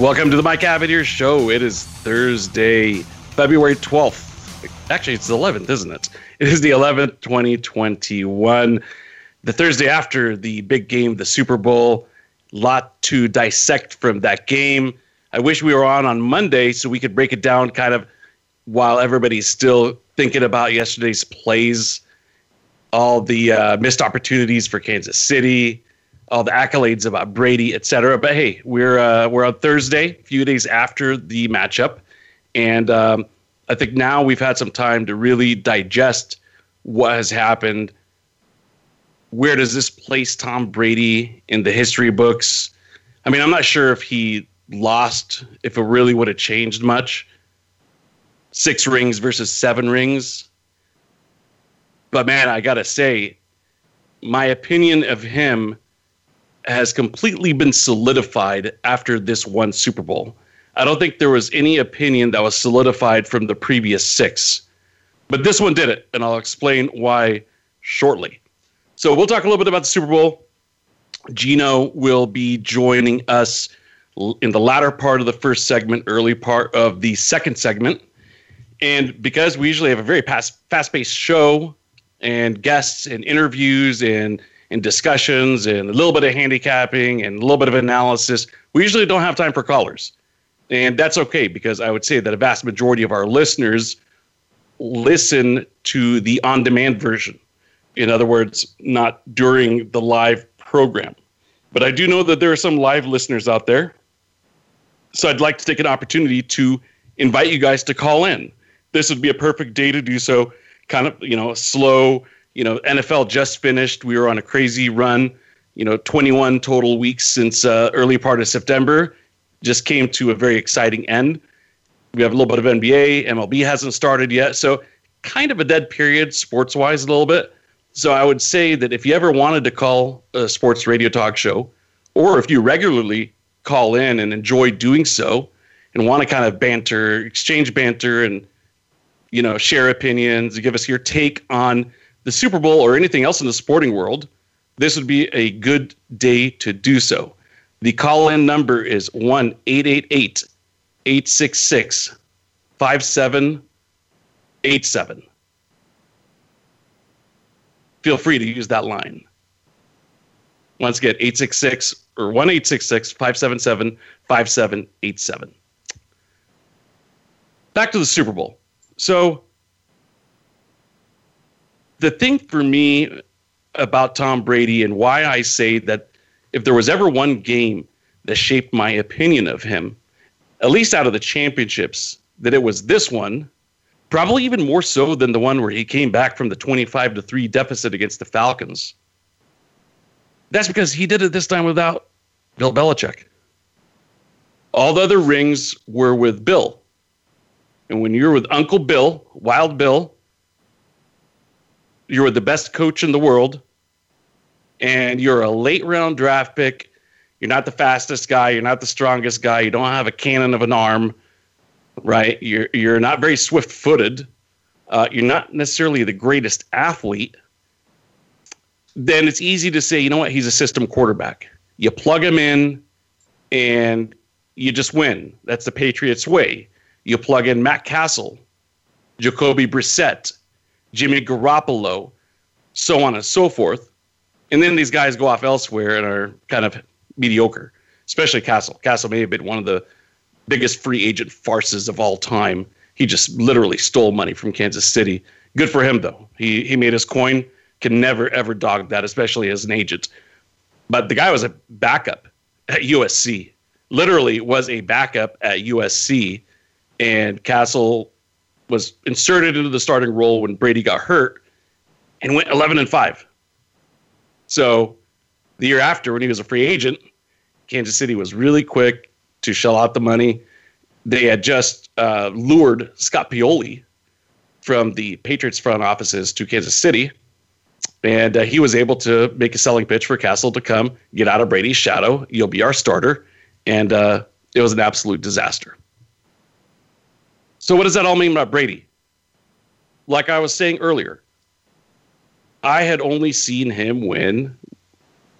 Welcome to the Mike Abadir Show. It is Thursday, February 12th. Actually, it's the 11th, isn't it? It is the 11th, 2021. The Thursday after the big game, the Super Bowl. Lot to dissect from that game. I wish we were on on Monday so we could break it down kind of while everybody's still thinking about yesterday's plays, all the uh, missed opportunities for Kansas City, all the accolades about Brady, etc. But hey, we're uh, we're on Thursday, a few days after the matchup, and um, I think now we've had some time to really digest what has happened. Where does this place Tom Brady in the history books? I mean, I'm not sure if he lost, if it really would have changed much. Six rings versus seven rings. But man, I gotta say, my opinion of him has completely been solidified after this one Super Bowl. I don't think there was any opinion that was solidified from the previous six, but this one did it, and I'll explain why shortly. So we'll talk a little bit about the Super Bowl. Gino will be joining us in the latter part of the first segment, early part of the second segment. And because we usually have a very fast paced show and guests and interviews and and discussions and a little bit of handicapping and a little bit of analysis. We usually don't have time for callers. And that's okay because I would say that a vast majority of our listeners listen to the on demand version. In other words, not during the live program. But I do know that there are some live listeners out there. So I'd like to take an opportunity to invite you guys to call in. This would be a perfect day to do so, kind of, you know, slow, you know, NFL just finished. We were on a crazy run. You know, 21 total weeks since uh, early part of September. Just came to a very exciting end. We have a little bit of NBA. MLB hasn't started yet, so kind of a dead period sports wise a little bit. So I would say that if you ever wanted to call a sports radio talk show, or if you regularly call in and enjoy doing so, and want to kind of banter, exchange banter, and you know share opinions, give us your take on the Super Bowl or anything else in the sporting world, this would be a good day to do so. The call in number is 1 888 866 5787. Feel free to use that line. Once again, 866 or 1 577 5787. Back to the Super Bowl. So, the thing for me about Tom Brady and why I say that if there was ever one game that shaped my opinion of him, at least out of the championships, that it was this one, probably even more so than the one where he came back from the 25 to 3 deficit against the Falcons. That's because he did it this time without Bill Belichick. All the other rings were with Bill. And when you're with Uncle Bill, Wild Bill, you're the best coach in the world, and you're a late round draft pick. You're not the fastest guy. You're not the strongest guy. You don't have a cannon of an arm, right? You're you're not very swift footed. Uh, you're not necessarily the greatest athlete. Then it's easy to say, you know what? He's a system quarterback. You plug him in, and you just win. That's the Patriots way. You plug in Matt Cassel, Jacoby Brissett, Jimmy Garoppolo, so on and so forth. And then these guys go off elsewhere and are kind of mediocre, especially Cassel. Cassel may have been one of the biggest free agent farces of all time. He just literally stole money from Kansas City. Good for him, though. He, he made his coin. Can never, ever dog that, especially as an agent. But the guy was a backup at USC, literally was a backup at USC. And Cassel was inserted into the starting role when Brady got hurt and went 11 and 5. So the year after, when he was a free agent, Kansas City was really quick to shell out the money. they had just uh, lured Scott Pioli from the Patriots front offices to Kansas City. And uh, he was able to make a selling pitch for Cassel to come get out of Brady's shadow. You'll be our starter. And uh, it was an absolute disaster. So, what does that all mean about Brady? Like I was saying earlier, I had only seen him win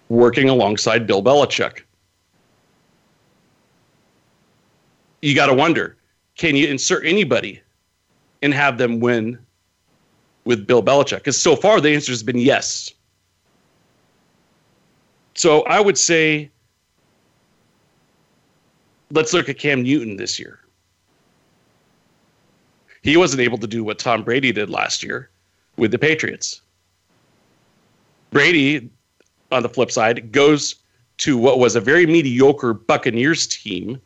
working alongside Bill Belichick. You got to wonder can you insert anybody and have them win with Bill Belichick? Because so far the answer has been yes. So I would say let's look at Cam Newton this year. He wasn't able to do what Tom Brady did last year with the Patriots. Brady, on the flip side, goes to what was a very mediocre Buccaneers team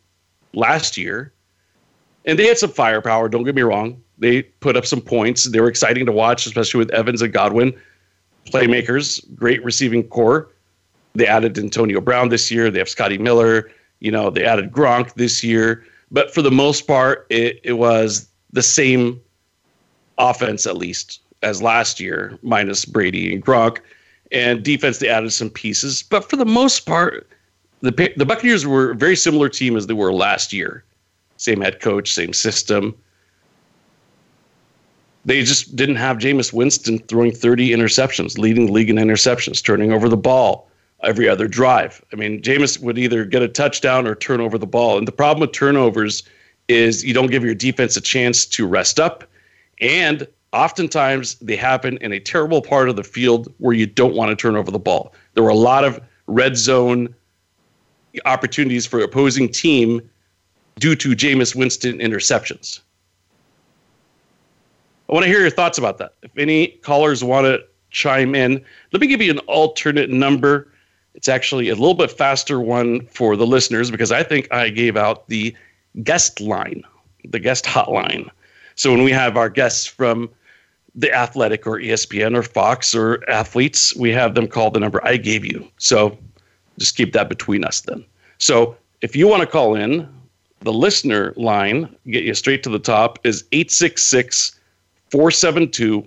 last year. And they had some firepower, don't get me wrong. They put up some points. They were exciting to watch, especially with Evans and Godwin. Playmakers, great receiving core. They added Antonio Brown this year. They have Scotty Miller. You know, they added Gronk this year. But for the most part, it, it was the same offense, at least, as last year, minus Brady and Gronk. And defense, they added some pieces. But for the most part, the, the Buccaneers were a very similar team as they were last year. Same head coach, same system. They just didn't have Jameis Winston throwing 30 interceptions, leading the league in interceptions, turning over the ball every other drive. I mean, Jameis would either get a touchdown or turn over the ball. And the problem with turnovers is you don't give your defense a chance to rest up. And oftentimes they happen in a terrible part of the field where you don't want to turn over the ball. There were a lot of red zone opportunities for opposing team due to Jameis Winston interceptions. I want to hear your thoughts about that. If any callers want to chime in, let me give you an alternate number. It's actually a little bit faster one for the listeners because I think I gave out the guest line, the guest hotline. So when we have our guests from the Athletic or ESPN or Fox or athletes, we have them call the number I gave you. So just keep that between us then. So if you want to call in, the listener line, get you straight to the top, is 866 472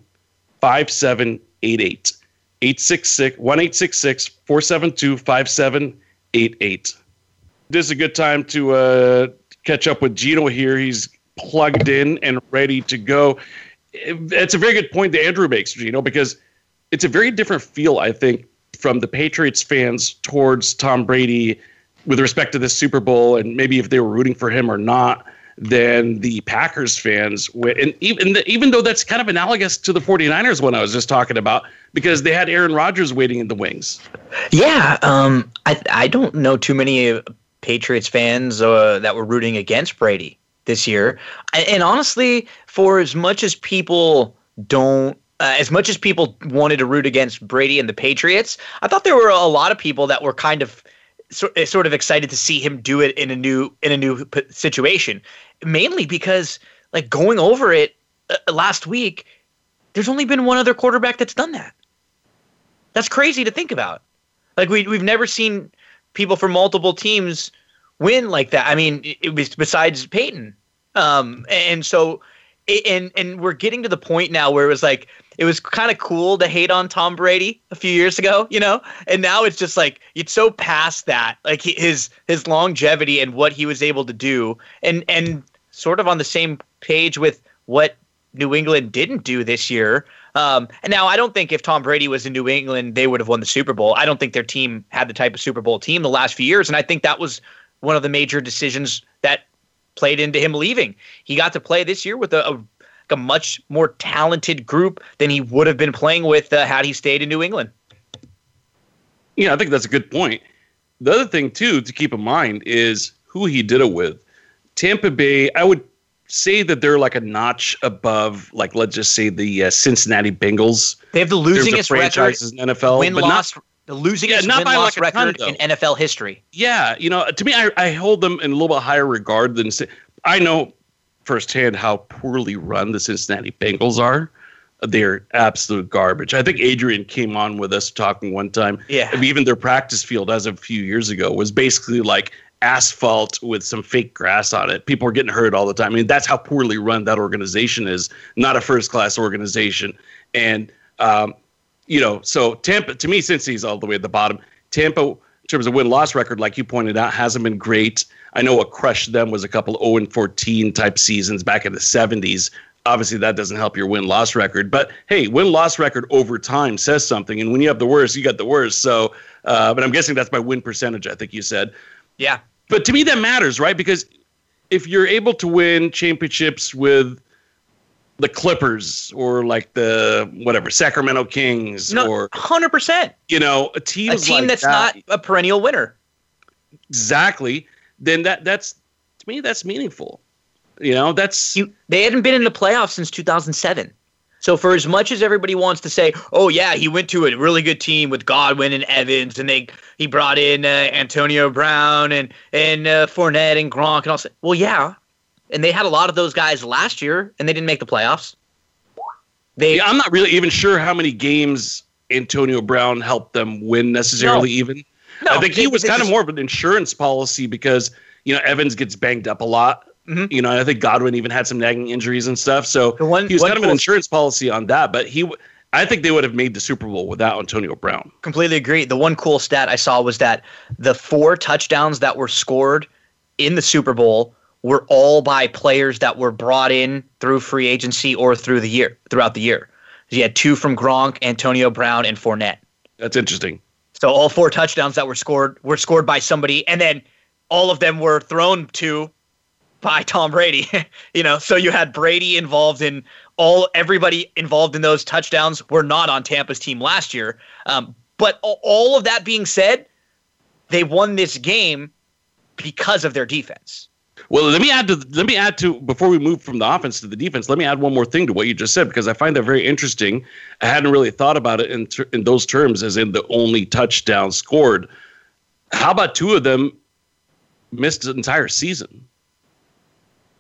5788. 866 1866 472 5788. This is a good time to uh, catch up with Gino here. He's plugged in and ready to go. It's a very good point that Andrew makes, Gino, because it's a very different feel, I think, from the Patriots fans towards Tom Brady with respect to the Super Bowl and maybe if they were rooting for him or not than the Packers fans. And even, even though that's kind of analogous to the 49ers one I was just talking about, because they had Aaron Rodgers waiting in the wings. Yeah. Um, I, I don't know too many Patriots fans uh, that were rooting against Brady this year. And honestly, for as much as people don't uh, as much as people wanted to root against Brady and the Patriots, I thought there were a lot of people that were kind of Eh, sort of excited to see him do it in a new in a new situation. Mainly because like going over it uh, last week there's only been one other quarterback that's done that. That's crazy to think about. Like we we've never seen people from multiple teams win like that. I mean it was besides Peyton. Um and so and and we're getting to the point now where it was like it was kind of cool to hate on Tom Brady a few years ago, you know, and now it's just like it's so past that, like his his longevity and what he was able to do, and and sort of on the same page with what New England didn't do this year. Um, and now I don't think if Tom Brady was in New England, they would have won the Super Bowl. I don't think their team had the type of Super Bowl team the last few years, and I think that was one of the major decisions that played into him leaving. He got to play this year with a, a a much more talented group than he would have been playing with uh, had he stayed in New England. Yeah, I think that's a good point. The other thing too to keep in mind is who he did it with. Tampa Bay, I would say that they're like a notch above, like let's just say the uh, Cincinnati Bengals. They have the losingest record in NFL, win loss, not, the losingest yeah, not win loss like record ton, in NFL history. Yeah, you know, to me, I, I hold them in a little bit higher regard than I know firsthand how poorly run the Cincinnati Bengals are. they're absolute garbage. I think Adrian came on with us talking one time. Yeah. Even their practice field as of a few years ago was basically like asphalt with some fake grass on it. People are getting hurt all the time. I mean, that's how poorly run that organization is. Not a first class organization. And, um, you know, so Tampa, to me, since he's all the way at the bottom, Tampa, in terms of win loss record, like you pointed out, hasn't been great. I know what crushed them was a couple 0 14 type seasons back in the 70s. Obviously, that doesn't help your win loss record. But hey, win loss record over time says something. And when you have the worst, you got the worst. So, uh, but I'm guessing that's by win percentage, I think you said. Yeah. But to me, that matters, right? Because if you're able to win championships with the Clippers or like the whatever Sacramento Kings No, or hundred percent. you know a team A team like that's that, not a perennial winner. exactly, then that that's to me that's meaningful. You know, that's You, they hadn't been in the playoffs since 2007. So for as much as everybody wants to say, "Oh yeah, he went to a really good team with Godwin and Evans, and they he brought in uh, Antonio Brown and and uh, Fournette and Gronk and all," that," well, yeah, and they had a lot of those guys last year, and they didn't make the playoffs. They yeah, I'm not really even sure how many games Antonio Brown helped them win necessarily. No. Even No, I think he was they kind of more of an insurance policy because you know Evans gets banged up a lot. Mhm. You know, I think Godwin even had some nagging injuries and stuff. So one- he was one kind of an insurance policy on that. But he, I think they would have made the Super Bowl without Antonio Brown. completely agree. The one cool stat I saw was that the four touchdowns that were scored in the Super Bowl were all by players that were brought in through free agency or through the year throughout the year. You had two from Gronk, Antonio Brown, and Fournette. That's interesting. So all four touchdowns that were scored were scored by somebody, and then all of them were thrown to by Tom Brady. you know, so you had Brady involved in all everybody involved in those touchdowns were not on Tampa's team last year. Um, but all of that being said, they won this game because of their defense. Well, let me add to let me add to before we move from the offense to the defense. Let me add one more thing to what you just said because I find that very interesting. I hadn't really thought about it in ter- in those terms as in the only touchdown scored. How about two of them missed the entire season?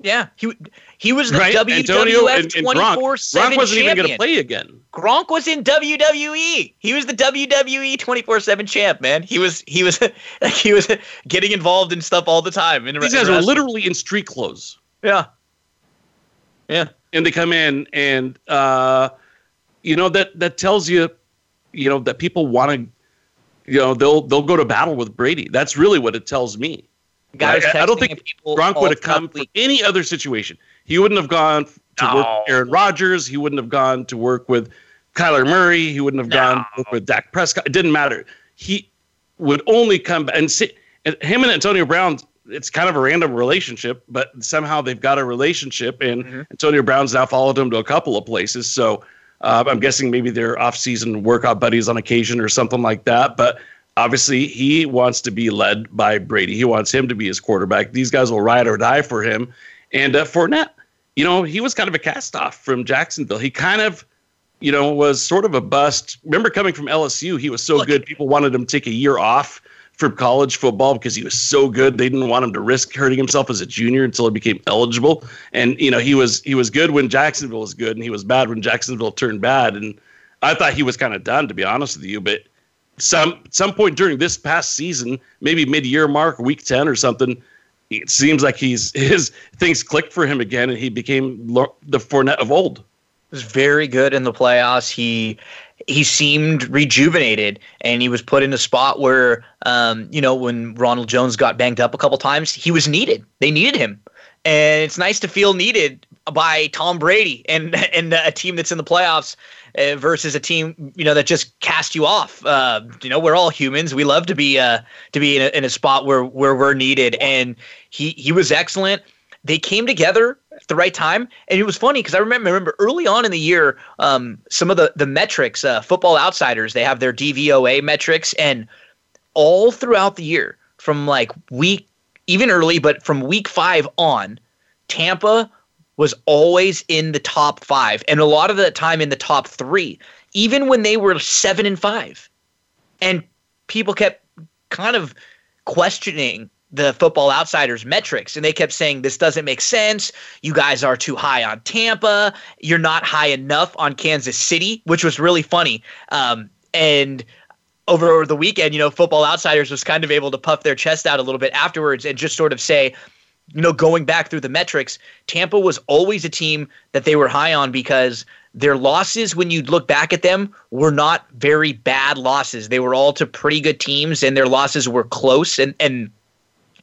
Yeah, he he was the Right, WWF Antonio and, and twenty Gronk. four Gronk seven wasn't even going to play again. Gronk was in WWE. He was the WWE 24/7 champ, man. He was he was like he was getting involved in stuff all the time. In These guys are literally in street clothes, yeah. Yeah. and they come in, and uh, you know that that tells you, you know, that people want to, you know, they'll they'll go to battle with Brady. That's really what it tells me. Guys I, I don't think people Gronk would have come for any other situation. He wouldn't have gone to work with Aaron Rodgers. He wouldn't have gone to work with Kyler Murray. He wouldn't have gone to work with Dak Prescott. It didn't matter. He would only come back and see and him and Antonio Brown. It's kind of a random relationship, but somehow they've got a relationship, and Mm-hmm. Antonio Brown's now followed him to a couple of places. So uh, I'm guessing maybe they're off-season workout buddies on occasion or something like that. But obviously, he wants to be led by Brady. He wants him to be his quarterback. These guys will ride or die for him. And uh, Fournette, you know, he was kind of a cast-off from Jacksonville. He kind of, you know, was sort of a bust. Remember coming from LSU, he was so Look- good. People wanted him to take a year off from college football because he was so good. They didn't want him to risk hurting himself as a junior until he became eligible. And you know, he was he was good when Jacksonville was good, and he was bad when Jacksonville turned bad. And I thought he was kind of done, to be honest with you. But some some point during this past season, maybe mid year mark, week ten or something, it seems like he's his things clicked for him again, and he became the Fournette of old. was very good in the playoffs. He he seemed rejuvenated, and he was put in a spot where, um, you know, when Ronald Jones got banged up a couple times, he was needed. They needed him, and it's nice to feel needed by Tom Brady and and a team that's in the playoffs. Uh, versus a team, you know, that just cast you off. Uh, you know, we're all humans. We love to be uh, to be in a, in a spot where where we're needed, and he he was excellent. They came together at the right time, and it was funny because I remember remember early on in the year, um, some of the the metrics, uh, Football Outsiders, they have their DVOA metrics, and all throughout the year, from like week even early, but from week five on, Tampa was always in the top five, and a lot of the time in the top three, even when they were seven and five, and people kept kind of questioning the football outsiders metrics and they kept saying this doesn't make sense. You guys are too high on tampa. You're not high enough on kansas city which was really funny. Um, and over the weekend you know football outsiders was kind of able to puff their chest out a little bit afterwards and just sort of say you know going back through the metrics tampa was always a team that they were high on because their losses, when you look back at them, were not very bad losses. They were all to pretty good teams, and their losses were close and and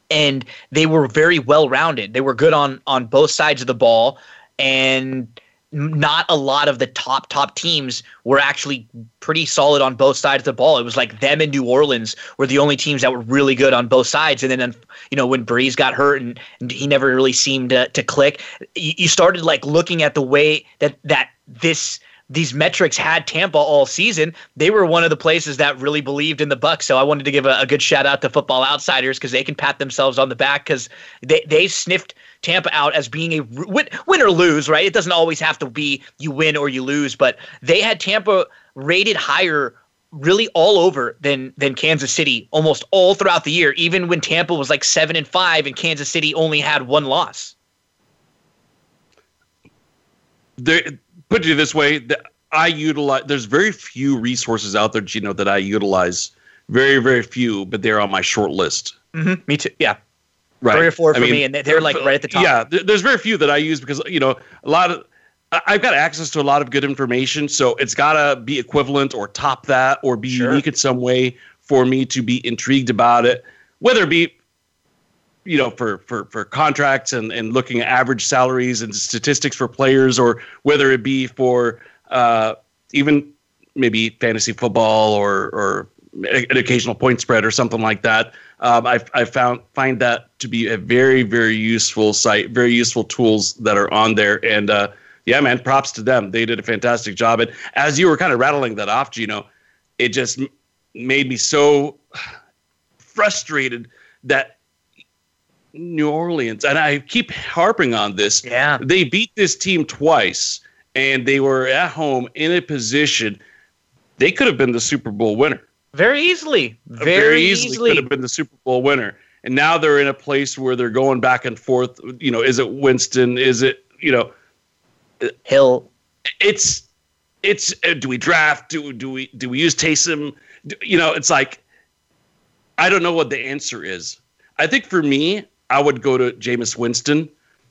and they were very well rounded. They were good on on both sides of the ball, and not a lot of the top top teams were actually pretty solid on both sides of the ball. It was like them and New Orleans were the only teams that were really good on both sides. And then you know when Brees got hurt and, and he never really seemed to, to click, you, you started like looking at the way that that this these metrics had Tampa all season. They were one of the places that really believed in the Bucs. So I wanted to give a, a good shout out to Football Outsiders because they can pat themselves on the back because they they sniffed Tampa out as being a win, win or lose. Right? It doesn't always have to be you win or you lose, but they had Tampa rated higher really all over than than Kansas City almost all throughout the year even when Tampa was like 7 and 5 and Kansas City only had one loss. There put it this way that I utilize there's very few resources out there, you know, that I utilize. Very, very few, but they're on my short list. Mm-hmm. Me too. Yeah. Right. Three or four for I mean, me, and they're like right at the top. Yeah, there's very few that I use because you know a lot of I've got access to a lot of good information, so it's got to be equivalent or top that or be sure. unique in some way for me to be intrigued about it. Whether it be you know for for for contracts and and looking at average salaries and statistics for players or whether it be for uh, even maybe fantasy football or or an occasional point spread or something like that um, I, I found find that to be a very very useful site very useful tools that are on there. And uh, yeah man props to them. They did a fantastic job. And as you were kind of rattling that off Gino it just made me so frustrated that New Orleans, and I keep harping on this. Yeah, they beat this team twice, and they were at home in a position they could have been the Super Bowl winner very easily. Very, very easily, easily could have been the Super Bowl winner, and now they're in a place where they're going back and forth. You know, is it Winston? Is it you know Hill? It's it's. Uh, do we draft? Do do we do we use Taysom? Do, you know, it's like I don't know what the answer is. I think for me, I would go to Jameis Winston,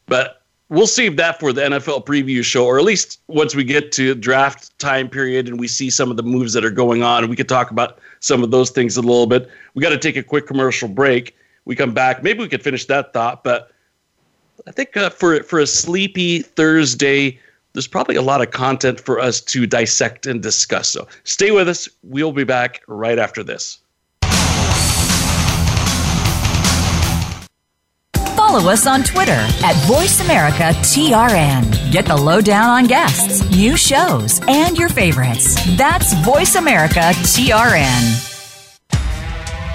but we'll save that for the NFL preview show, or at least once we get to draft time period and we see some of the moves that are going on, and we could talk about some of those things a little bit. We got to take a quick commercial break. We come back, maybe we could finish that thought, but I think uh, for for a sleepy Thursday, there's probably a lot of content for us to dissect and discuss. So stay with us. We'll be back right after this. Follow us on Twitter at VoiceAmericaTRN. Get the lowdown on guests, new shows, and your favorites. That's VoiceAmericaTRN.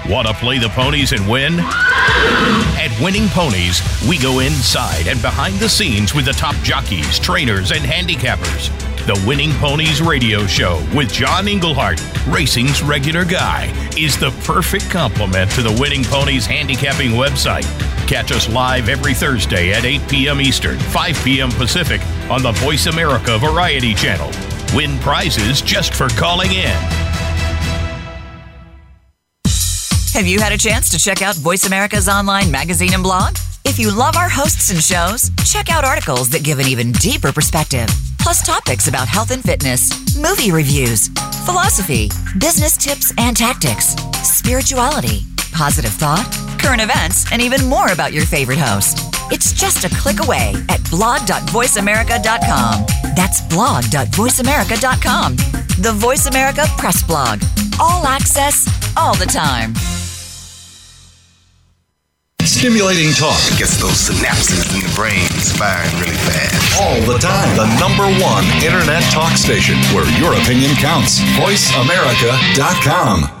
Want to play the ponies and win? At Winning Ponies, we go inside and behind the scenes with the top jockeys, trainers, and handicappers. The Winning Ponies radio show with John Englehart, racing's regular guy, is the perfect complement to the Winning Ponies handicapping website. Catch us live every Thursday at 8 p.m. Eastern, 5 p.m. Pacific on the Voice America Variety Channel. Win prizes just for calling in. Have you had a chance to check out Voice America's online magazine and blog? If you love our hosts and shows, check out articles that give an even deeper perspective, plus topics about health and fitness, movie reviews, philosophy, business tips and tactics, spirituality, positive thought current events, and even more about your favorite host. It's just a click away at blog.voiceamerica.com. That's blog.voiceamerica.com. The Voice America Press Blog. All access, all the time. Stimulating talk gets those synapses in the brain firing really fast. All the time. The number one internet talk station where your opinion counts. VoiceAmerica.com.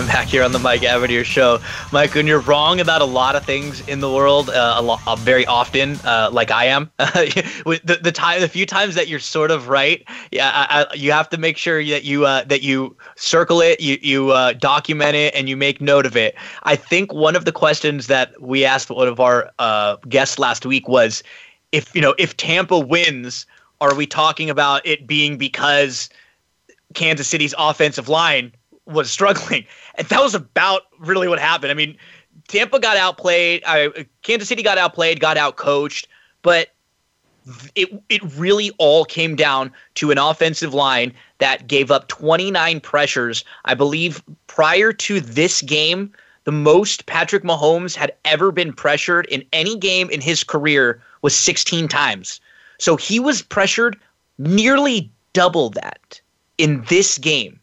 back here on the Mike Abadir Show. Mike, when you're wrong about a lot of things in the world, uh, a uh, very often, uh, like I am, the, the time, the few times that you're sort of right, yeah, I, I, you have to make sure that you uh, that you circle it, you you uh, document it, and you make note of it. I think one of the questions that we asked one of our uh, guests last week was, if you know, if Tampa wins, are we talking about it being because Kansas City's offensive line was struggling. And that was about really what happened. I mean, Tampa got outplayed. Uh, Kansas City got outplayed, got outcoached, but it it really all came down to an offensive line that gave up 29 pressures. I believe prior to this game, the most Patrick Mahomes had ever been pressured in any game in his career was 16 times. So he was pressured nearly double that in this game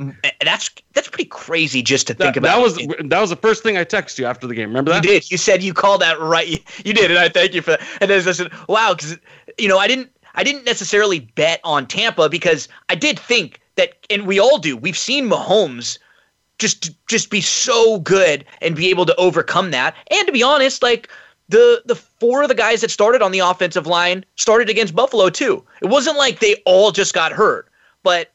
Mm. that's that's pretty crazy just to think that, about. That was that was the first thing I texted you after the game. Remember that? You did. You said you called that right. You, you did, and I thank you for that. And then I said, "Wow," because you know I didn't I didn't necessarily bet on Tampa because I did think that, and we all do. We've seen Mahomes just just be so good and be able to overcome that. And to be honest, like the the four of the guys that started on the offensive line started against Buffalo too. It wasn't like they all just got hurt, but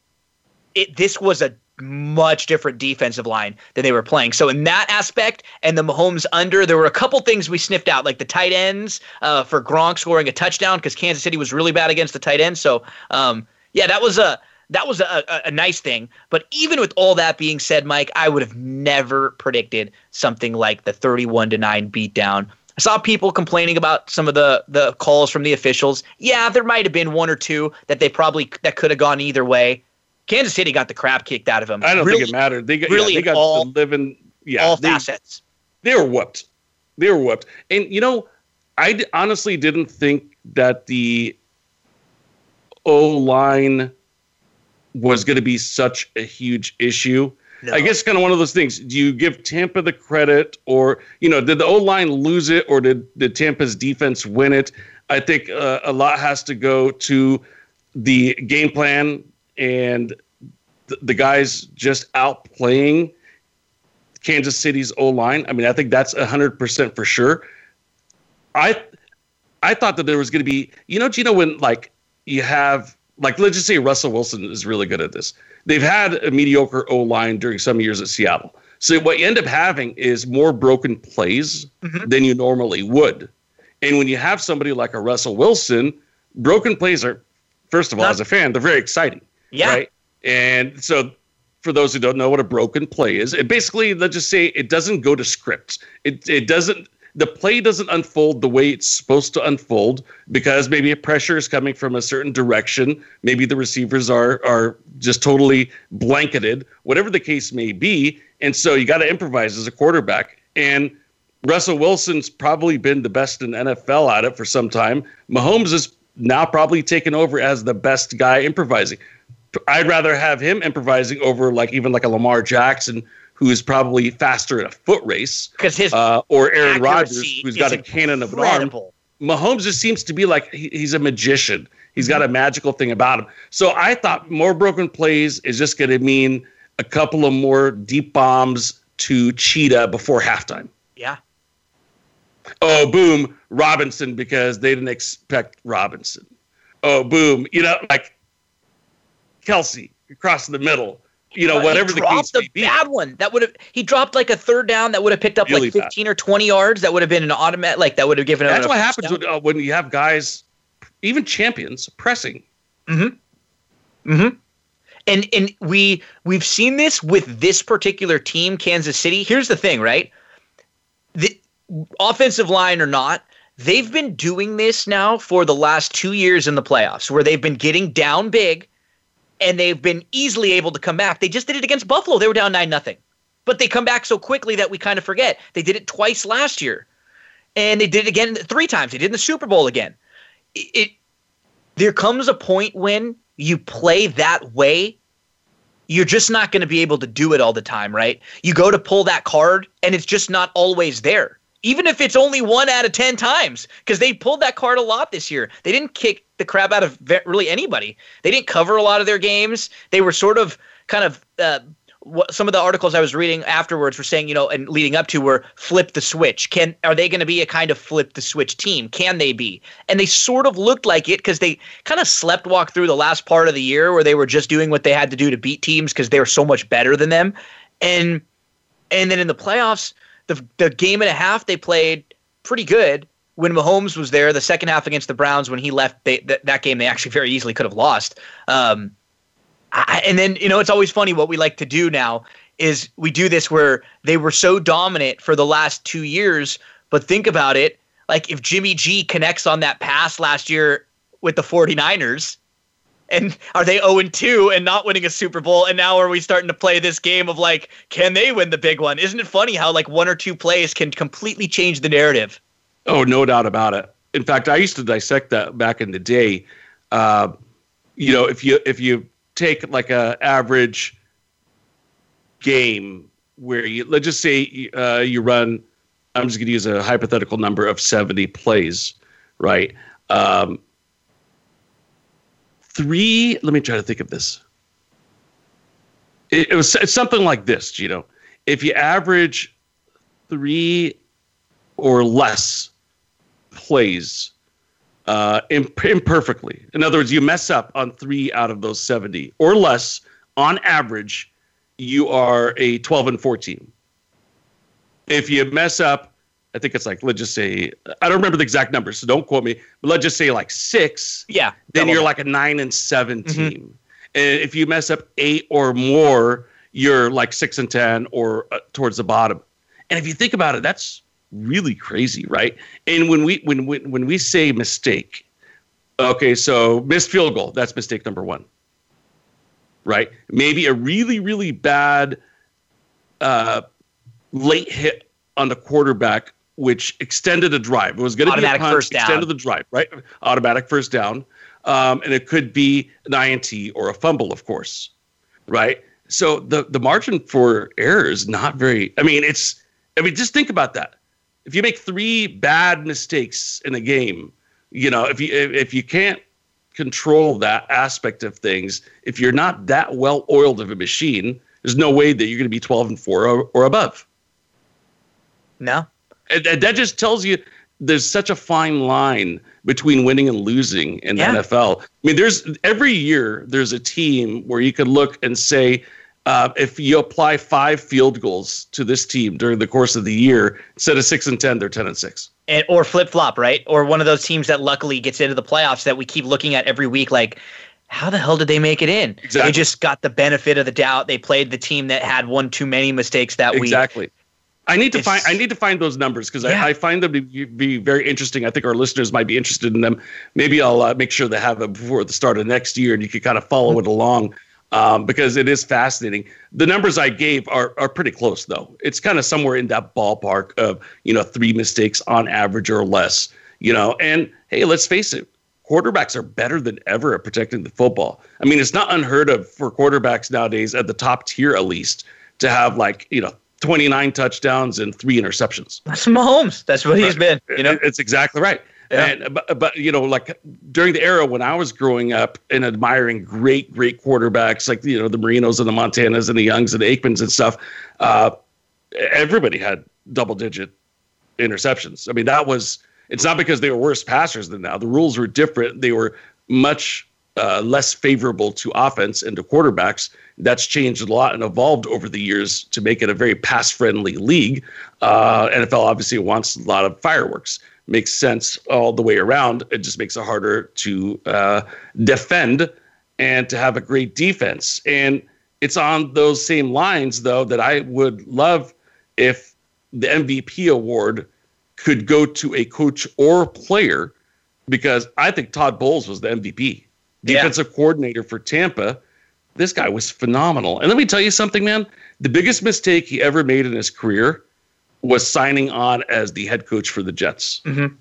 it this was a much different defensive line than they were playing. So in that aspect, and the Mahomes under, there were a couple things we sniffed out, like the tight ends uh, for Gronk scoring a touchdown because Kansas City was really bad against the tight end. So um, yeah, that was a that was a, a, a, nice thing. But even with all that being said, Mike, I would have never predicted something like the 31 to 9 beatdown. I saw people complaining about some of the the calls from the officials. Yeah, there might have been one or two that they probably that could have gone either way. Kansas City got the crap kicked out of them. I don't really, think it mattered. They got, really yeah, they got all, the living, yeah, all they, facets. They were whooped. They were whooped. And you know, I d- honestly didn't think that the O line was going to be such a huge issue. No. I guess kind of one of those things. Do you give Tampa the credit, or you know, did the O line lose it, or did did Tampa's defense win it? I think uh, a lot has to go to the game plan and th- the guys just outplaying Kansas City's O line. I mean, I think that's hundred percent for sure. I I thought that there was going to be, you know, Gino, when like you have like let's just say Russell Wilson is really good at this. They've had a mediocre O line during some years at Seattle. So what you end up having is more broken plays mm-hmm. than you normally would. And when you have somebody like a Russell Wilson, broken plays are, first of all, Not, as a fan, they're very exciting. Yeah. Right. And so for those who don't know what a broken play is, it basically let's just say it doesn't go to script. It it doesn't the play doesn't unfold the way it's supposed to unfold because maybe a pressure is coming from a certain direction. Maybe the receivers are are just totally blanketed, whatever the case may be. And so you got to improvise as a quarterback. And Russell Wilson's probably been the best in NFL at it for some time. Mahomes is now probably taken over as the best guy improvising. I'd rather have him improvising over like even like a Lamar Jackson who is probably faster in a foot race because his uh, or Aaron Rodgers who's got a cannon of an arm. Mahomes just seems to be like he, he's a magician. He's got a magical thing about him. So I thought more broken plays is just going to mean a couple of more deep bombs to Cheetah before halftime. Yeah. Oh, boom, Robinson because they didn't expect Robinson. Oh, boom, you know, like Kelce across the middle. You know, whatever the case may be. bad one that would have he dropped like a third down that would have picked up really like 15 bad. or 20 yards that would have been an automatic like that would have given That's what happens when, uh, when you have guys even champions pressing. Mhm. Mhm. And and we we've seen this with this particular team Kansas City. Here's the thing, right? The offensive line or not, they've been doing this now for the last 2 years in the playoffs where they've been getting down big and they've been easily able to come back. They just did it against Buffalo. They were down 9 nothing. But they come back so quickly that we kind of forget. They did it twice last year. And they did it again three times. They did in the Super Bowl again. It, it there comes a point when you play that way, you're just not going to be able to do it all the time, right? You go to pull that card and it's just not always there. even if it's only one out of 10 times, because they pulled that card a lot this year. They didn't kick the crap out of really anybody. They didn't cover a lot of their games. They were sort of kind of uh, what some of the articles I was reading afterwards were saying, you know, and leading up to were flip the switch. Can are they going to be a kind of flip the switch team? Can they be? And they sort of looked like it because they kind of slept walk through the last part of the year where they were just doing what they had to do to beat teams because they were so much better than them. And and then in the playoffs, the the game and a half they played pretty good. When Mahomes was there, the second half against the Browns, when he left they, th- that game, they actually very easily could have lost. Um, I, and then you know it's always funny what we like to do now is we do this where they were so dominant for the last two years, but think about it like if Jimmy G connects on that pass last year with the 49ers, and are they 0 2 and not winning a Super Bowl? And now are we starting to play this game of like, can they win the big one? Isn't it funny how like one or two plays can completely change the narrative? Oh, no doubt about it. In fact, I used to dissect that back in the day. Uh, you know, if you if you take like a average game where you let's just say uh, you run i'm just going to use a hypothetical number of 70 plays right um, three let me try to think of this it, it was it's something like this you know if you average three or less plays uh, imp- imperfectly. In other words, you mess up on three out of those 70 or less on average, you are a 12 and 14. If you mess up, I think it's like, let's just say, I don't remember the exact numbers, so don't quote me, but let's just say like six. Yeah. Then you're like a nine and 7 mm-hmm. team. And if you mess up eight or more, you're like six and 10 or uh, towards the bottom. And if you think about it, that's really crazy, right? And when we when when when we say mistake, okay, so missed field goal, that's mistake number one, right? Maybe a really really bad uh, late hit on the quarterback, which extended a drive. It was going to be a punch, first down. extended the drive, right? Automatic first down, um, and it could be an INT or a fumble, of course, right? So the the margin for error is not very. I mean, it's. I mean, just think about that if you make three bad mistakes in a game, you know, if you if you can't control that aspect of things, if you're not that well oiled of a machine, there's no way that you're going to be 12 and 4 or, or above. No. And, and, that just tells you there's such a fine line between winning and losing in yeah. the NFL. I mean, there's every year there's a team where you could look and say, uh, if you apply five field goals to this team during the course of the year, instead of six and ten, they're ten and six. And, or flip flop, right? Or one of those teams that luckily gets into the playoffs that we keep looking at every week, like how the hell did they make it in? Exactly. They just got the benefit of the doubt. They played the team that had one too many mistakes that exactly. week. Exactly. I need to it's, find I need to find those numbers because yeah. I, I, find them to be very interesting. I think our listeners might be interested in them. Maybe I'll uh, make sure they have them before the start of next year, and you can kind of follow it along um, because it is fascinating. The numbers I gave are are pretty close though. It's kind of somewhere in that ballpark of you know three mistakes on average or less. You know, and hey, let's face it, quarterbacks are better than ever at protecting the football. I mean, it's not unheard of for quarterbacks nowadays at the top tier at least to have like you know 29 touchdowns and three interceptions. That's Mahomes. That's what he's been. You know, it's exactly right. Yeah. And but, but you know, like during the era when I was growing up and admiring great, great quarterbacks like you know the Marinos and the Montanas and the Youngs and the Aikmans and stuff, uh, everybody had double digit interceptions. I mean, that was it's not because they were worse passers than now. The rules were different. They were much uh, less favorable to offense and to quarterbacks. That's changed a lot and evolved over the years to make it a very pass friendly league. Uh, NFL obviously wants a lot of fireworks makes sense all the way around. It just makes it harder to uh, defend and to have a great defense. And it's on those same lines, though, that I would love if the MVP award could go to a coach or player, because I think Todd Bowles was the MVP, defensive yeah. coordinator for Tampa. This guy was phenomenal. And let me tell you something, man. The biggest mistake he ever made in his career was signing on as the head coach for the Jets. Mm-hmm.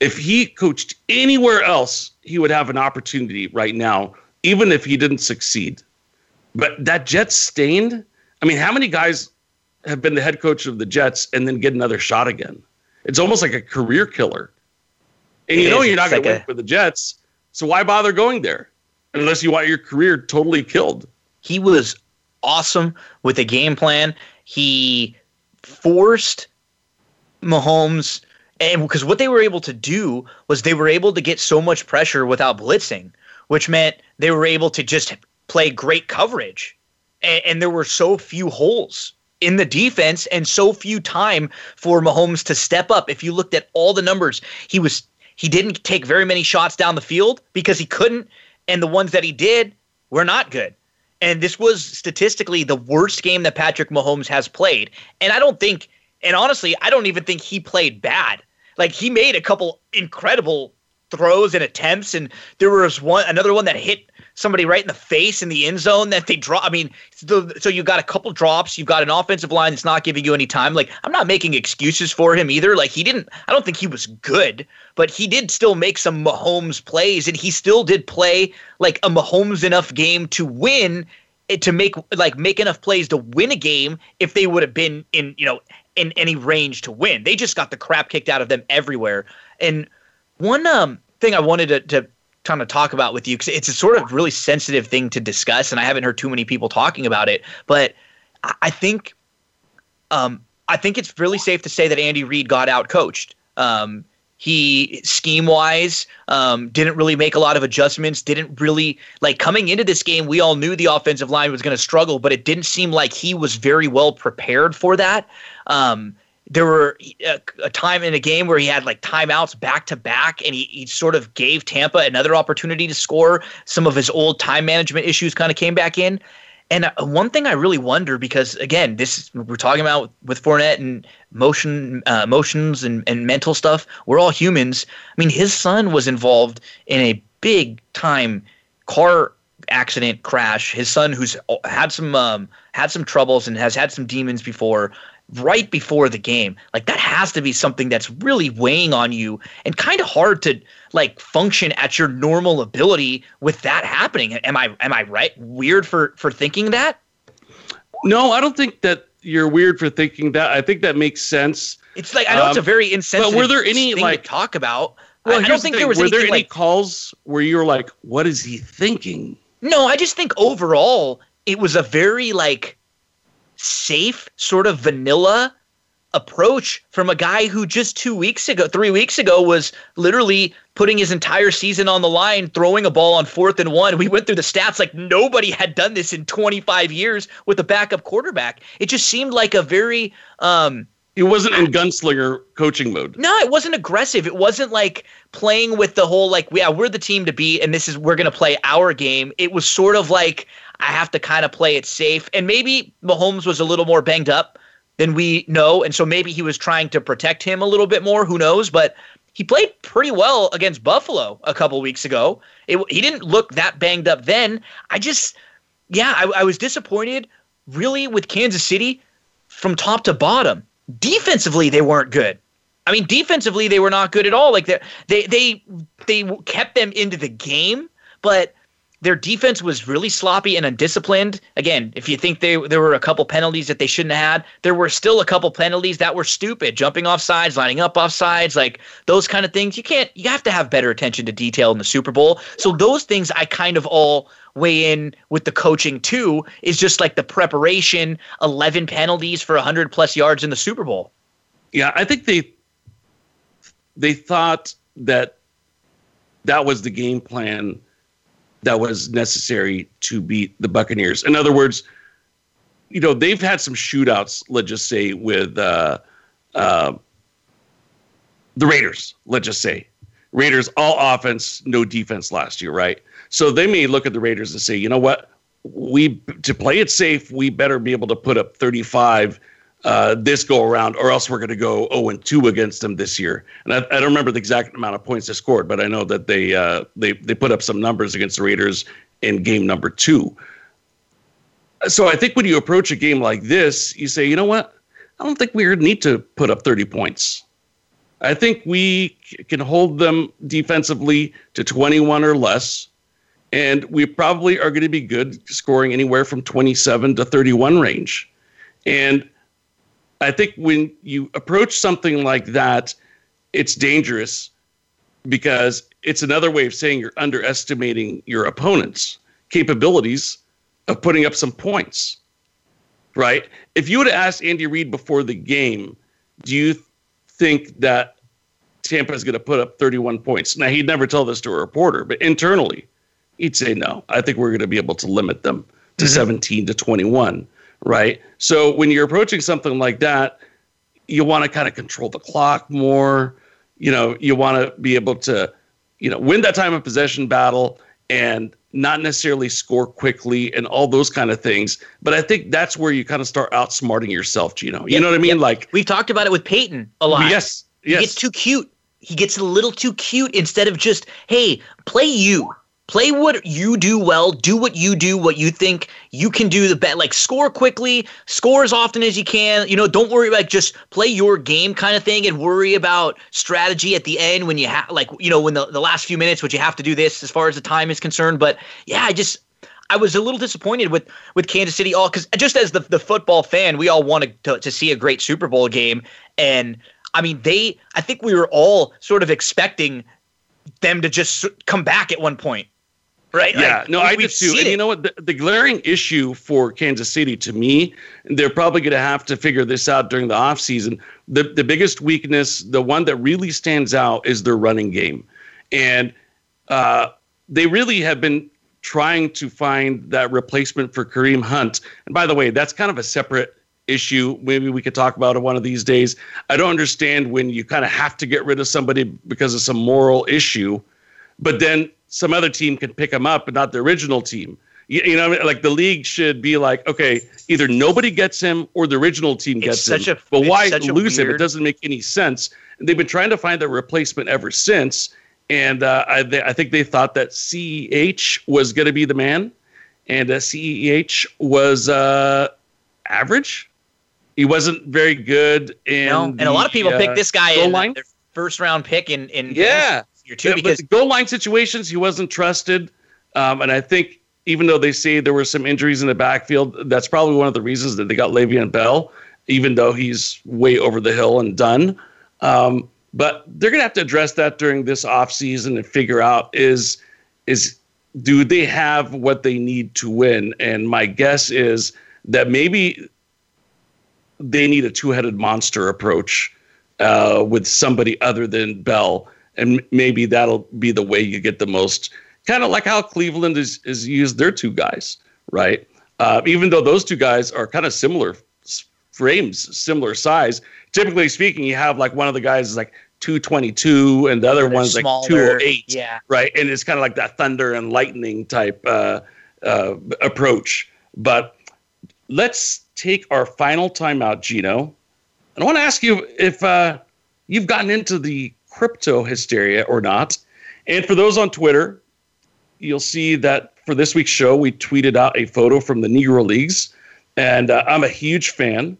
If he coached anywhere else, he would have an opportunity right now, even if he didn't succeed. But that Jets stained. I mean, how many guys have been the head coach of the Jets and then get another shot again? It's almost like a career killer. And you It know is. you're not going to like win a- for the Jets, so why bother going there unless you want your career totally killed? he was awesome with a game plan. He forced Mahomes, and because what they were able to do was they were able to get so much pressure without blitzing, which meant they were able to just play great coverage, and, and there were so few holes in the defense and so few time for Mahomes to step up. If you looked at all the numbers, he was he didn't take very many shots down the field because he couldn't, and the ones that he did were not good. And this was statistically the worst game that Patrick Mahomes has played. And I don't think, and honestly, I don't even think he played bad. Like he made a couple incredible throws and attempts, and there was one another one that hit somebody right in the face in the end zone that they draw. I mean, so, so you got a couple drops. You've got an offensive line that's not giving you any time. Like I'm not making excuses for him either. Like he didn't. I don't think he was good, but he did still make some Mahomes plays, and he still did play like a Mahomes enough game to win. To make like make enough plays to win a game if they would have been in you know in any range to win. They just got the crap kicked out of them everywhere. And one um thing I wanted to, to kind of talk about with you because it's a sort of really sensitive thing to discuss, and I haven't heard too many people talking about it. But I, I think, um, I think it's really safe to say that Andy Reid got out coached. Um, he scheme wise um, didn't really make a lot of adjustments. Didn't really like coming into this game. We all knew the offensive line was going to struggle, but it didn't seem like he was very well prepared for that. Um, there were a, a time in a game where he had like timeouts back to back, and he, he sort of gave Tampa another opportunity to score. Some of his old time management issues kind of came back in. And uh, one thing I really wonder because again, this we're talking about with Fournette and motion, uh, and, and mental stuff. We're all humans. I mean, his son was involved in a big time car accident crash. His son, who's had some um, had some troubles and has had some demons before, right before the game. Like that has to be something that's really weighing on you and kind of hard to like function at your normal ability with that happening. Am I am I right? Weird for for thinking that? No, I don't think that you're weird for thinking that. I think that makes sense. It's like I know it's a Um, very insensitive. but were there any, thing like- to talk about? Well, I, I don't think thing. there was were there any like calls where you were like, "What is he thinking?" No, I just think overall it was a very like safe, sort of vanilla approach from a guy who just two weeks ago, three weeks ago, was literally putting his entire season on the line, throwing a ball on fourth and one. We went through the stats like nobody had done this in 25 years with a backup quarterback. It just seemed like a very um, He wasn't in gunslinger coaching mode. no, it wasn't aggressive. It wasn't like playing with the whole like, yeah, we're the team to beat, and this is we're gonna play our game. It was sort of like I have to kind of play it safe, and maybe Mahomes was a little more banged up than we know, and so maybe he was trying to protect him a little bit more. Who knows? But he played pretty well against Buffalo a couple weeks ago. It, he didn't look that banged up then. I just, yeah, I, I was disappointed really with Kansas City from top to bottom. Defensively, they weren't good. I mean, defensively, they were not good at all. Like they they they they kept them into the game, but their defense was really sloppy and undisciplined. Again, if you think they there were a couple penalties that they shouldn't have had, there were still a couple penalties that were stupid, jumping off sides, lining up off sides, like those kind of things. You can't. You have to have better attention to detail in the Super Bowl. So those things I kind of all weigh in with the coaching too. Is just like the preparation, eleven penalties for hundred plus yards in the Super Bowl. Yeah, I think they they thought that that was the game plan that was necessary to beat the Buccaneers. In other words, you know, they've had some shootouts, let's just say, with uh, uh, the Raiders, let's just say. Raiders, all offense, no defense last year, right? So they may look at the Raiders and say, you know what? We to play it safe, we better be able to put up 35 uh, this go around, or else we're going to go 0 and 2 against them this year. And I, I don't remember the exact amount of points they scored, but I know that they uh, they they put up some numbers against the Raiders in game number two. So I think when you approach a game like this, you say, you know what? I don't think we need to put up 30 points. I think we can hold them defensively to 21 or less. And we probably are going to be good scoring anywhere from 27 to 31 range. And I think when you approach something like that, it's dangerous because it's another way of saying you're underestimating your opponent's capabilities of putting up some points. Right? If you would have asked Andy Reid before the game, do you think that Tampa is going to put up 31 points? Now, he'd never tell this to a reporter, but internally, he'd say no. I think we're going to be able to limit them to mm-hmm. 17 to 21. Right? So when you're approaching something like that, you want to kind of control the clock more. You know, you want to be able to, you know, win that time of possession battle and not necessarily score quickly and all those kind of things. But I think that's where you kind of start outsmarting yourself, Gino. You know what I mean? Like we've talked about it with Peyton a lot. Yes. Yes. He gets too cute. He gets a little too cute instead of just, hey, play you. Play what you do well. Do what you do, what you think you can do the best. Like score quickly, score as often as you can. You know, don't worry about just play your game kind of thing and worry about strategy at the end when you have like you know when the, the last few minutes, which you have to do this as far as the time is concerned. But yeah, I just I was a little disappointed with with Kansas City all because just as the the football fan, we all wanted to, to see a great Super Bowl game, and I mean they I think we were all sort of expecting them to just come back at one point right? Yeah, like, no, I did too. And it. you know what? The, the, glaring issue for Kansas City to me, they're probably going to have to figure this out during the offseason. The, the biggest weakness, the one that really stands out, is their running game. And uh, they really have been trying to find that replacement for Kareem Hunt. And by the way, that's kind of a separate issue. Maybe we could talk about it one of these days. I don't understand when you kind of have to get rid of somebody because of some moral issue, but then some other team can pick him up, but not the original team. You, you know, like the league should be like, okay, either nobody gets him or the original team gets him. A, but why lose weird... him? It doesn't make any sense. And they've been trying to find a replacement ever since. And uh, I, they, I, think they thought that CEH was going to be the man, and uh, CEH was uh, average. He wasn't very good. In no, and the, a lot of people picked this guy in line. their first round pick in in yeah year too. Yeah, because goal line situations, he wasn't trusted, um, and I think even though they say there were some injuries in the backfield, that's probably one of the reasons that they got Le'Veon Bell, even though he's way over the hill and done. Um, but they're going to have to address that during this offseason and figure out is is do they have what they need to win? And my guess is that maybe they need a two-headed monster approach uh, with somebody other than Bell and maybe that'll be the way you get the most kind of like how Cleveland is is used their two guys, right? Uh, even though those two guys are kind of similar frames, similar size. Typically speaking, you have like one of the guys is like 222 and the other one's smaller. like 208, yeah, right? And it's kind of like that thunder and lightning type uh, uh, approach. But let's take our final timeout, Gino. And I want to ask you if uh, you've gotten into the crypto hysteria or not. And for those on Twitter, you'll see that for this week's show, we tweeted out a photo from the Negro Leagues. And uh, I'm a huge fan.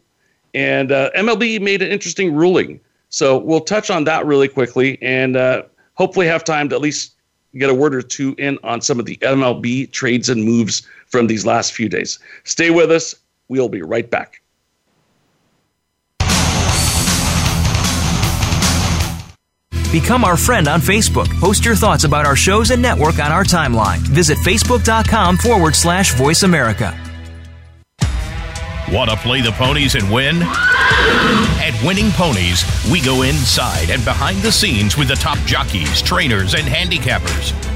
And uh, MLB made an interesting ruling. So we'll touch on that really quickly and uh, hopefully have time to at least get a word or two in on some of the MLB trades and moves from these last few days. Stay with us. We'll be right back. Become our friend on Facebook. Post your thoughts about our shows and network on our timeline. Visit facebook.com forward slash voice America. Want to play the ponies and win? At Winning Ponies, we go inside and behind the scenes with the top jockeys, trainers, and handicappers.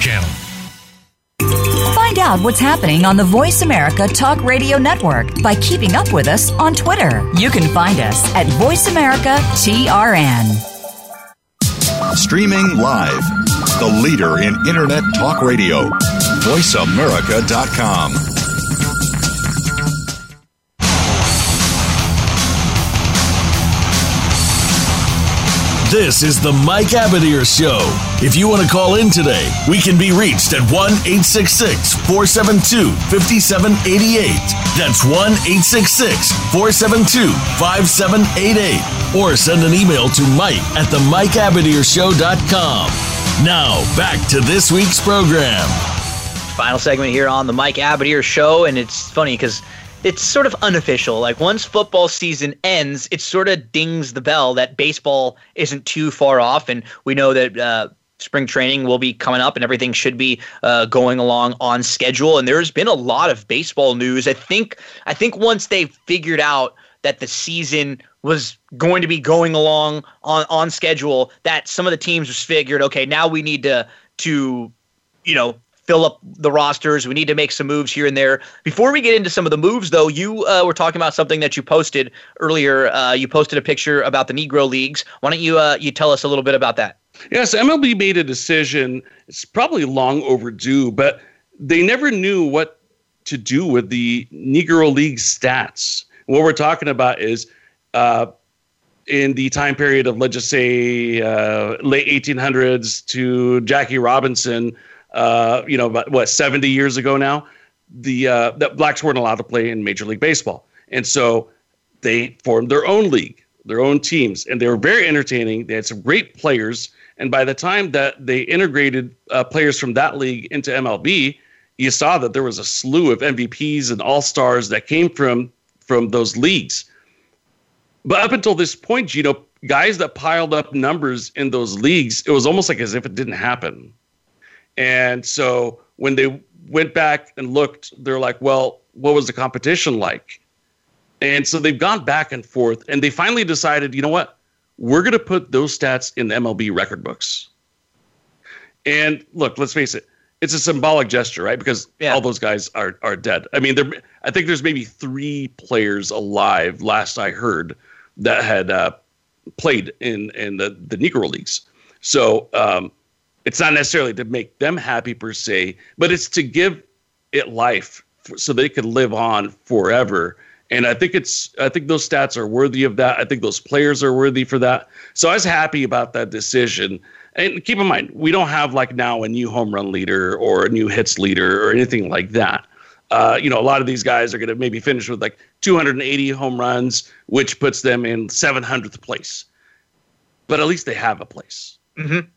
Channel. Find out what's happening on the Voice America Talk Radio Network by keeping up with us on Twitter. You can find us at Voice America TRN. Streaming live, the leader in Internet talk radio, voiceamerica.com. This is the Mike Abadir Show. If you want to call in today, we can be reached at 1 866 472 5788. That's 1 866 472 5788. Or send an email to Mike at the Mike MikeAbadirshow.com. Now, back to this week's program. Final segment here on the Mike Abadir Show, and it's funny because it's sort of unofficial. Like once football season ends, it sort of dings the bell that baseball isn't too far off, and we know that uh, spring training will be coming up, and everything should be uh, going along on schedule. And there's been a lot of baseball news. I think I think once they figured out that the season was going to be going along on on schedule, that some of the teams just figured, okay, now we need to to you know fill up the rosters. We need to make some moves here and there. Before we get into some of the moves, though, you uh, were talking about something that you posted earlier. Uh, you posted a picture about the Negro leagues. Why don't you uh, you tell us a little bit about that? Yes, MLB made a decision. It's probably long overdue, but they never knew what to do with the Negro League stats. What we're talking about is uh, in the time period of, let's just say, uh, late 1800s to Jackie Robinson uh, you know, about, what seventy years ago now, the uh, that blacks weren't allowed to play in Major League Baseball, and so they formed their own league, their own teams, and they were very entertaining. They had some great players, and by the time that they integrated uh, players from that league into MLB, you saw that there was a slew of MVPs and All Stars that came from from those leagues. But up until this point, you know, guys that piled up numbers in those leagues, it was almost like as if it didn't happen. And so when they went back and looked, they're like, well, what was the competition like? And so they've gone back and forth and they finally decided, you know what? We're going to put those stats in the MLB record books. And look, let's face it, it's a symbolic gesture, right? Because yeah. all those guys are are dead. I mean, there I think there's maybe 3 players alive last I heard that had uh, played in in the the Negro leagues. So, um, it's not necessarily to make them happy per se, but it's to give it life so they can live on forever. And I think it's I think those stats are worthy of that. I think those players are worthy for that. So I was happy about that decision. And keep in mind, we don't have like now a new home run leader or a new hits leader or anything like that. Uh, you know, a lot of these guys are going to maybe finish with like 280 home runs, which puts them in 700th place. But at least they have a place. Mm-hmm.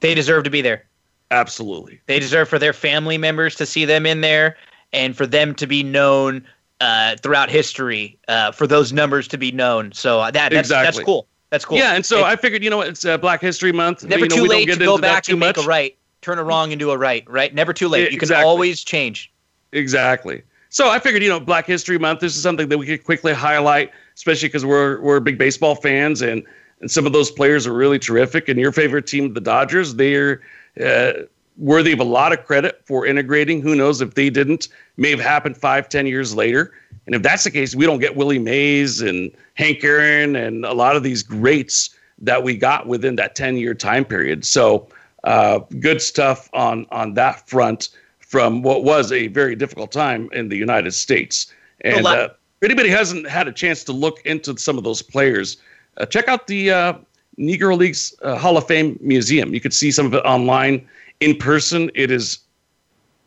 They deserve to be there. Absolutely. They deserve for their family members to see them in there and for them to be known uh, throughout history, uh, for those numbers to be known. So uh, that that's, exactly. that's cool. That's cool. Yeah, and so it, I figured, you know, it's uh, Black History Month. Never you know, too late to go back and much. make a right, turn a wrong into a right. Right, never too late. You exactly. can always change. Exactly. So I figured, you know, Black History Month. This is something that we could quickly highlight, especially because we're we're big baseball fans and and some of those players are really terrific. And your favorite team, the Dodgers, they're uh, worthy of a lot of credit for integrating. Who knows if they didn't, may have happened five, ten years later. And if that's the case, we don't get Willie Mays and Hank Aaron and a lot of these greats that we got within that 10 year time period. So uh, good stuff on on that front from what was a very difficult time in the United States. And uh, if anybody hasn't had a chance to look into some of those players, uh, check out the uh, Negro Leagues uh, Hall of Fame Museum. You could see some of it online. In person, it is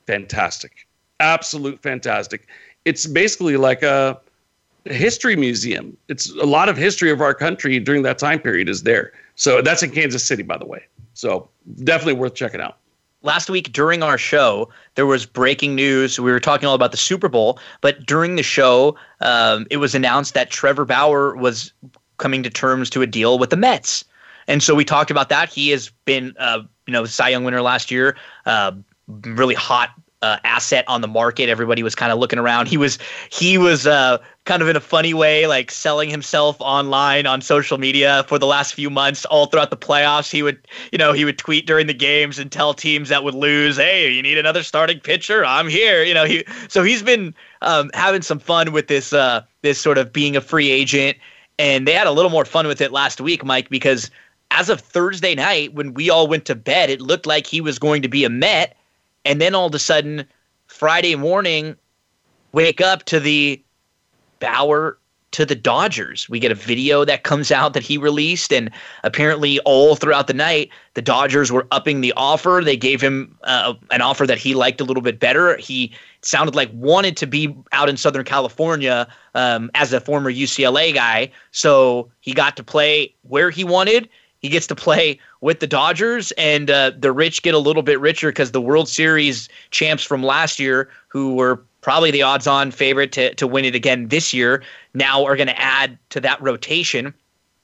fantastic, absolute fantastic. It's basically like a history museum. It's a lot of history of our country during that time period is there. So that's in Kansas City, by the way. So definitely worth checking out last week during our show, there was breaking news. We were talking all about the Super Bowl, but during the show, um, it was announced that Trevor Bauer was coming to terms to a deal with the Mets. And so we talked about that. He has been, uh, you know, Cy Young winner last year, uh, really hot uh, asset on the market. Everybody was kind of looking around. He was he was uh, kind of in a funny way, like selling himself online on social media for the last few months, all throughout the playoffs. He would, you know, he would tweet during the games and tell teams that would lose, "Hey, you need another starting pitcher? I'm here." You know, he so he's been um, having some fun with this uh, this sort of being a free agent, and they had a little more fun with it last week, Mike, because as of Thursday night when we all went to bed, it looked like he was going to be a Met. And then all of a sudden, Friday morning, wake up to the Bauer to the Dodgers. We get a video that comes out that he released, and apparently, all throughout the night, the Dodgers were upping the offer. They gave him uh, an offer that he liked a little bit better. He sounded like wanted to be out in Southern California um, as a former UCLA guy, so he got to play where he wanted. He gets to play with the Dodgers, and uh, the rich get a little bit richer because the World Series champs from last year, who were probably the odds-on favorite to to win it again this year, now are going to add to that rotation.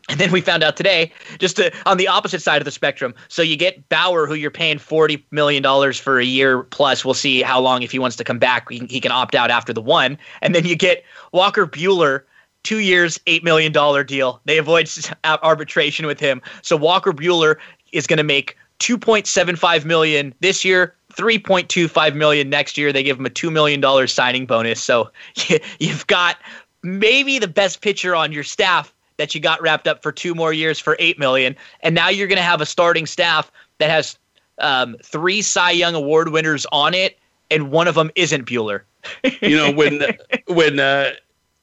And then we found out today, just to, on the opposite side of the spectrum. So you get Bauer, who you're paying forty million dollars for a year plus. We'll see how long if he wants to come back. He, he can opt out after the one. And then you get Walker Buehler, two years, $8 million deal. They avoid arbitration with him. So Walker Buehler is going to make 2.75 million this year, 3.25 million next year. They give him a $2 million signing bonus. So you've got maybe the best pitcher on your staff that you got wrapped up for two more years for 8 million. And now you're going to have a starting staff that has um, three Cy Young Award winners on it, and one of them isn't Buehler. you know, when, when, uh,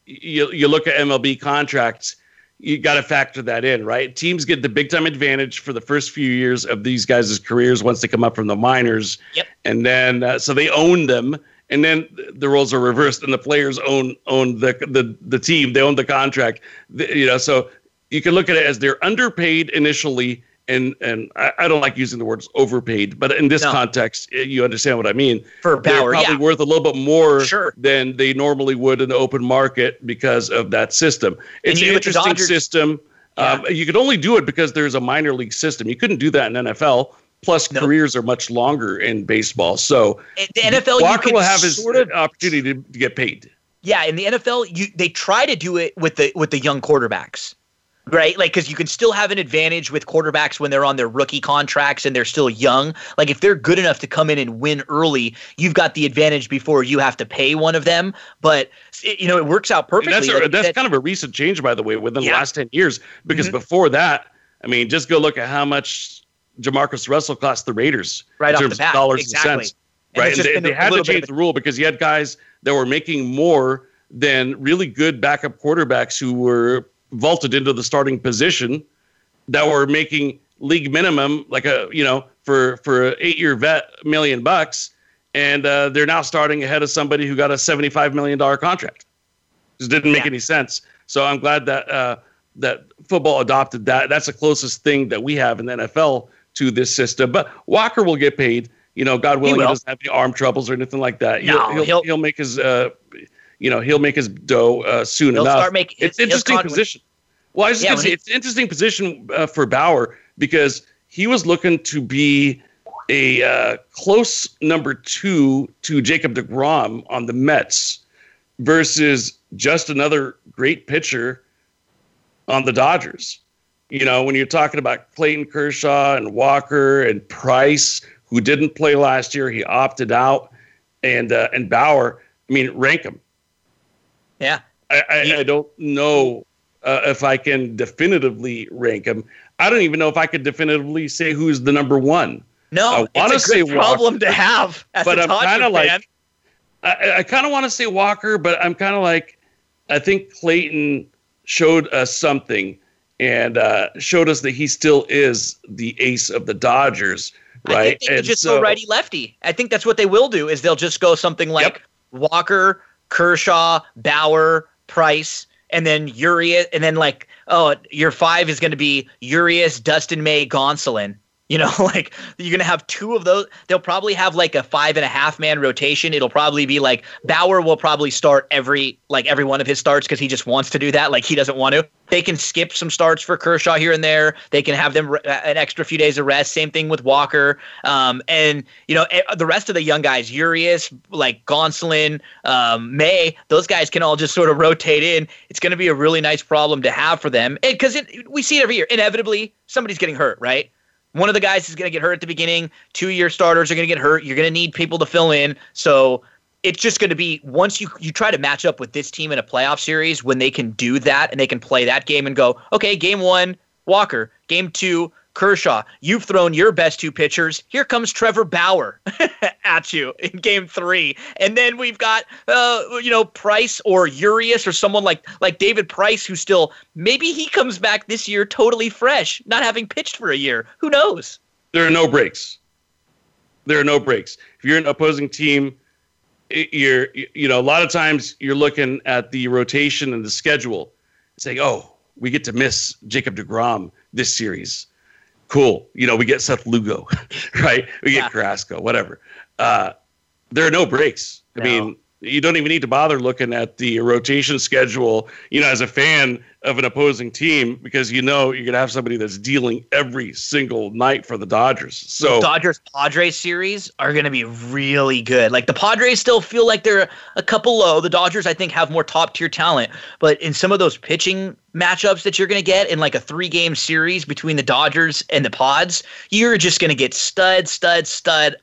you you look at MLB contracts, you got to factor that in, right? Teams get the big time advantage for the first few years of these guys' careers once they come up from the minors, yep. and then uh, so they own them, and then the roles are reversed, and the players own own the the the team, they own the contract, the, you know. So you can look at it as they're underpaid initially and and I, I, don't like using the words overpaid, but in this no. context, eh, you understand what I mean. For Bauer, probably yeah. worth a little bit more sure. than they normally would in the open market because of that system. It's an interesting system. Yeah. Um, you could only do it because there's a minor league system. You couldn't do that in NFL. Plus, no. careers are much longer in baseball. So the NFL, Walker will have his sort of, opportunity to, to get paid. Yeah, in the NFL, you they try to do it with the with the young quarterbacks right? Like, because you can still have an advantage with quarterbacks when they're on their rookie contracts and they're still young. Like, if they're good enough to come in and win early, you've got the advantage before you have to pay one of them. But it, you know, it works out perfectly. that's, a, that's kind of a recent change, by the way, within yeah. the last ten years. Because mm-hmm. before that, I mean, just go look at how much Jamarcus Russell cost the Raiders right in terms of dollars exactly. and cents. And right, and they, they had to change the rule because you had guys that were making more than really good backup quarterbacks who were vaulted into the starting position that were making league minimum, like a you know for for an eight year vet, million bucks, and uh, they're now starting ahead of somebody who got a seventy five million dollar contract. Just didn't make yeah. any sense. So I'm glad that uh, that football adopted that. That's the closest thing that we have in the NFL to this system. But Walker will get paid. You know, God willing, he, he doesn't have any arm troubles or anything like that. No, he'll, he'll, he'll, he'll make his uh, you know he'll make his dough uh, soon he'll enough. Start making, it's interesting position. Well, I was yeah, say he, it's an interesting position uh, for Bauer because he was looking to be a uh, close number two to Jacob DeGrom on the Mets versus just another great pitcher on the Dodgers. You know, when you're talking about Clayton Kershaw and Walker and Price, who didn't play last year, he opted out, and uh, and Bauer. I mean, rank him. Yeah, I, I, I don't know uh, if I can definitively rank him. I don't even know if I could definitively say who's the number one. No, I it's a say problem Walker, to have. but I'm kind of like, I, I kind of want to say Walker, but I'm kind of like, I think Clayton showed us something and uh, showed us that he still is the ace of the Dodgers, right? I think they just so, go righty lefty. I think that's what they will do. Is they'll just go something like yep. Walker, Kershaw, Bauer, Price, and then Urias, and then like, oh, your five is going to be Urias, Dustin May, Gonsolin. You know, like you're gonna have two of those. They'll probably have like a five and a half man rotation. It'll probably be like Bauer will probably start every like every one of his starts because he just wants to do that. Like he doesn't want to. They can skip some starts for Kershaw here and there. They can have them re- an extra few days of rest. Same thing with Walker. Um, and you know the rest of the young guys, Urias, like Gonsolin, um, May, those guys can all just sort of rotate in. It's going to be a really nice problem to have for them because we see it every year. Inevitably, somebody's getting hurt, right? One of the guys is going to get hurt at the beginning. Two year starters are going to get hurt. You're going to need people to fill in. So it's just going to be once you you try to match up with this team in a playoff series when they can do that and they can play that game and go, okay, game one, Walker, game two, Kershaw, you've thrown your best two pitchers. Here comes Trevor Bauer at you in game three. And then we've got, uh, you know, Price or Urias or someone like, like David Price, who still, maybe he comes back this year totally fresh, not having pitched for a year. Who knows? There are no breaks. There are no breaks. If you're an opposing team, you're, you know, a lot of times you're looking at the rotation and the schedule, saying, oh, we get to miss Jacob DeGrom this series cool. You know, we get Seth Lugo, right? We get yeah. Carrasco, whatever. Uh, there are no breaks. I mean, you don't even need to bother looking at the rotation schedule, you know, as a fan of an opposing team because you know you're going to have somebody that's dealing every single night for the Dodgers. So Dodgers Padres series are going to be really good. Like the Padres still feel like they're a couple low. The Dodgers I think have more top tier talent, but in some of those pitching matchups that you're going to get in like a three game series between the Dodgers and the Pods, you're just going to get stud stud stud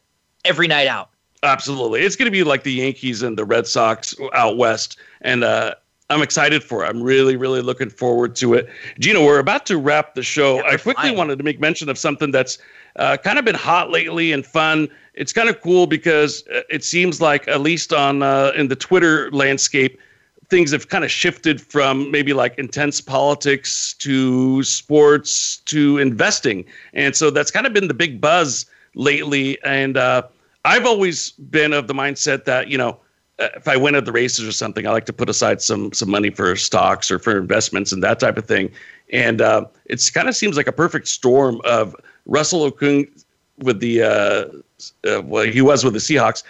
every night out. Absolutely. It's going to be like the Yankees and the Red Sox out west. And uh, I'm excited for it. I'm really, really looking forward to it. Gino, we're about to wrap the show. Yeah, I quickly fine. wanted to make mention of something that's uh, kind of been hot lately and fun. It's kind of cool because uh, it seems like, at least on uh, in the Twitter landscape, things have kind of shifted from maybe like intense politics to sports to investing. And so that's kind of been the big buzz lately. And uh, I've always been of the mindset that you know uh, if I win at the races or something, I like to put aside some some money for stocks or for investments and that type of thing. And uh, it kind of seems like a perfect storm of Russell Okung with the uh, uh, well, he was with the Seahawks,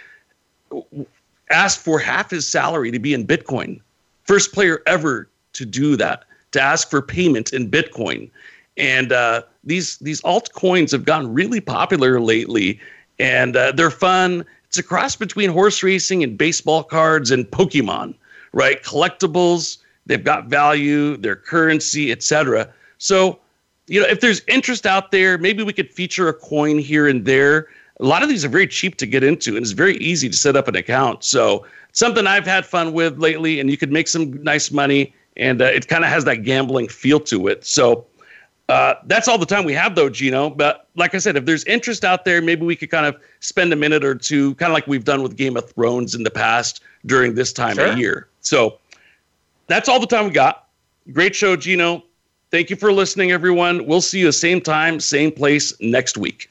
asked for half his salary to be in Bitcoin. First player ever to do that, to ask for payment in Bitcoin. And uh, these these altcoins have gotten really popular lately and uh, they're fun. It's a cross between horse racing and baseball cards and Pokemon, right? Collectibles. They've got value, their currency, etc. So, you know, if there's interest out there, maybe we could feature a coin here and there. A lot of these are very cheap to get into, and it's very easy to set up an account. So, something I've had fun with lately, and you could make some nice money, and uh, it kind of has that gambling feel to it. So, uh, that's all the time we have, though, Gino. But like I said, if there's interest out there, maybe we could kind of spend a minute or two, kind of like we've done with Game of Thrones in the past during this time sure. of year. So that's all the time we got. Great show, Gino. Thank you for listening, everyone. We'll see you the same time, same place next week.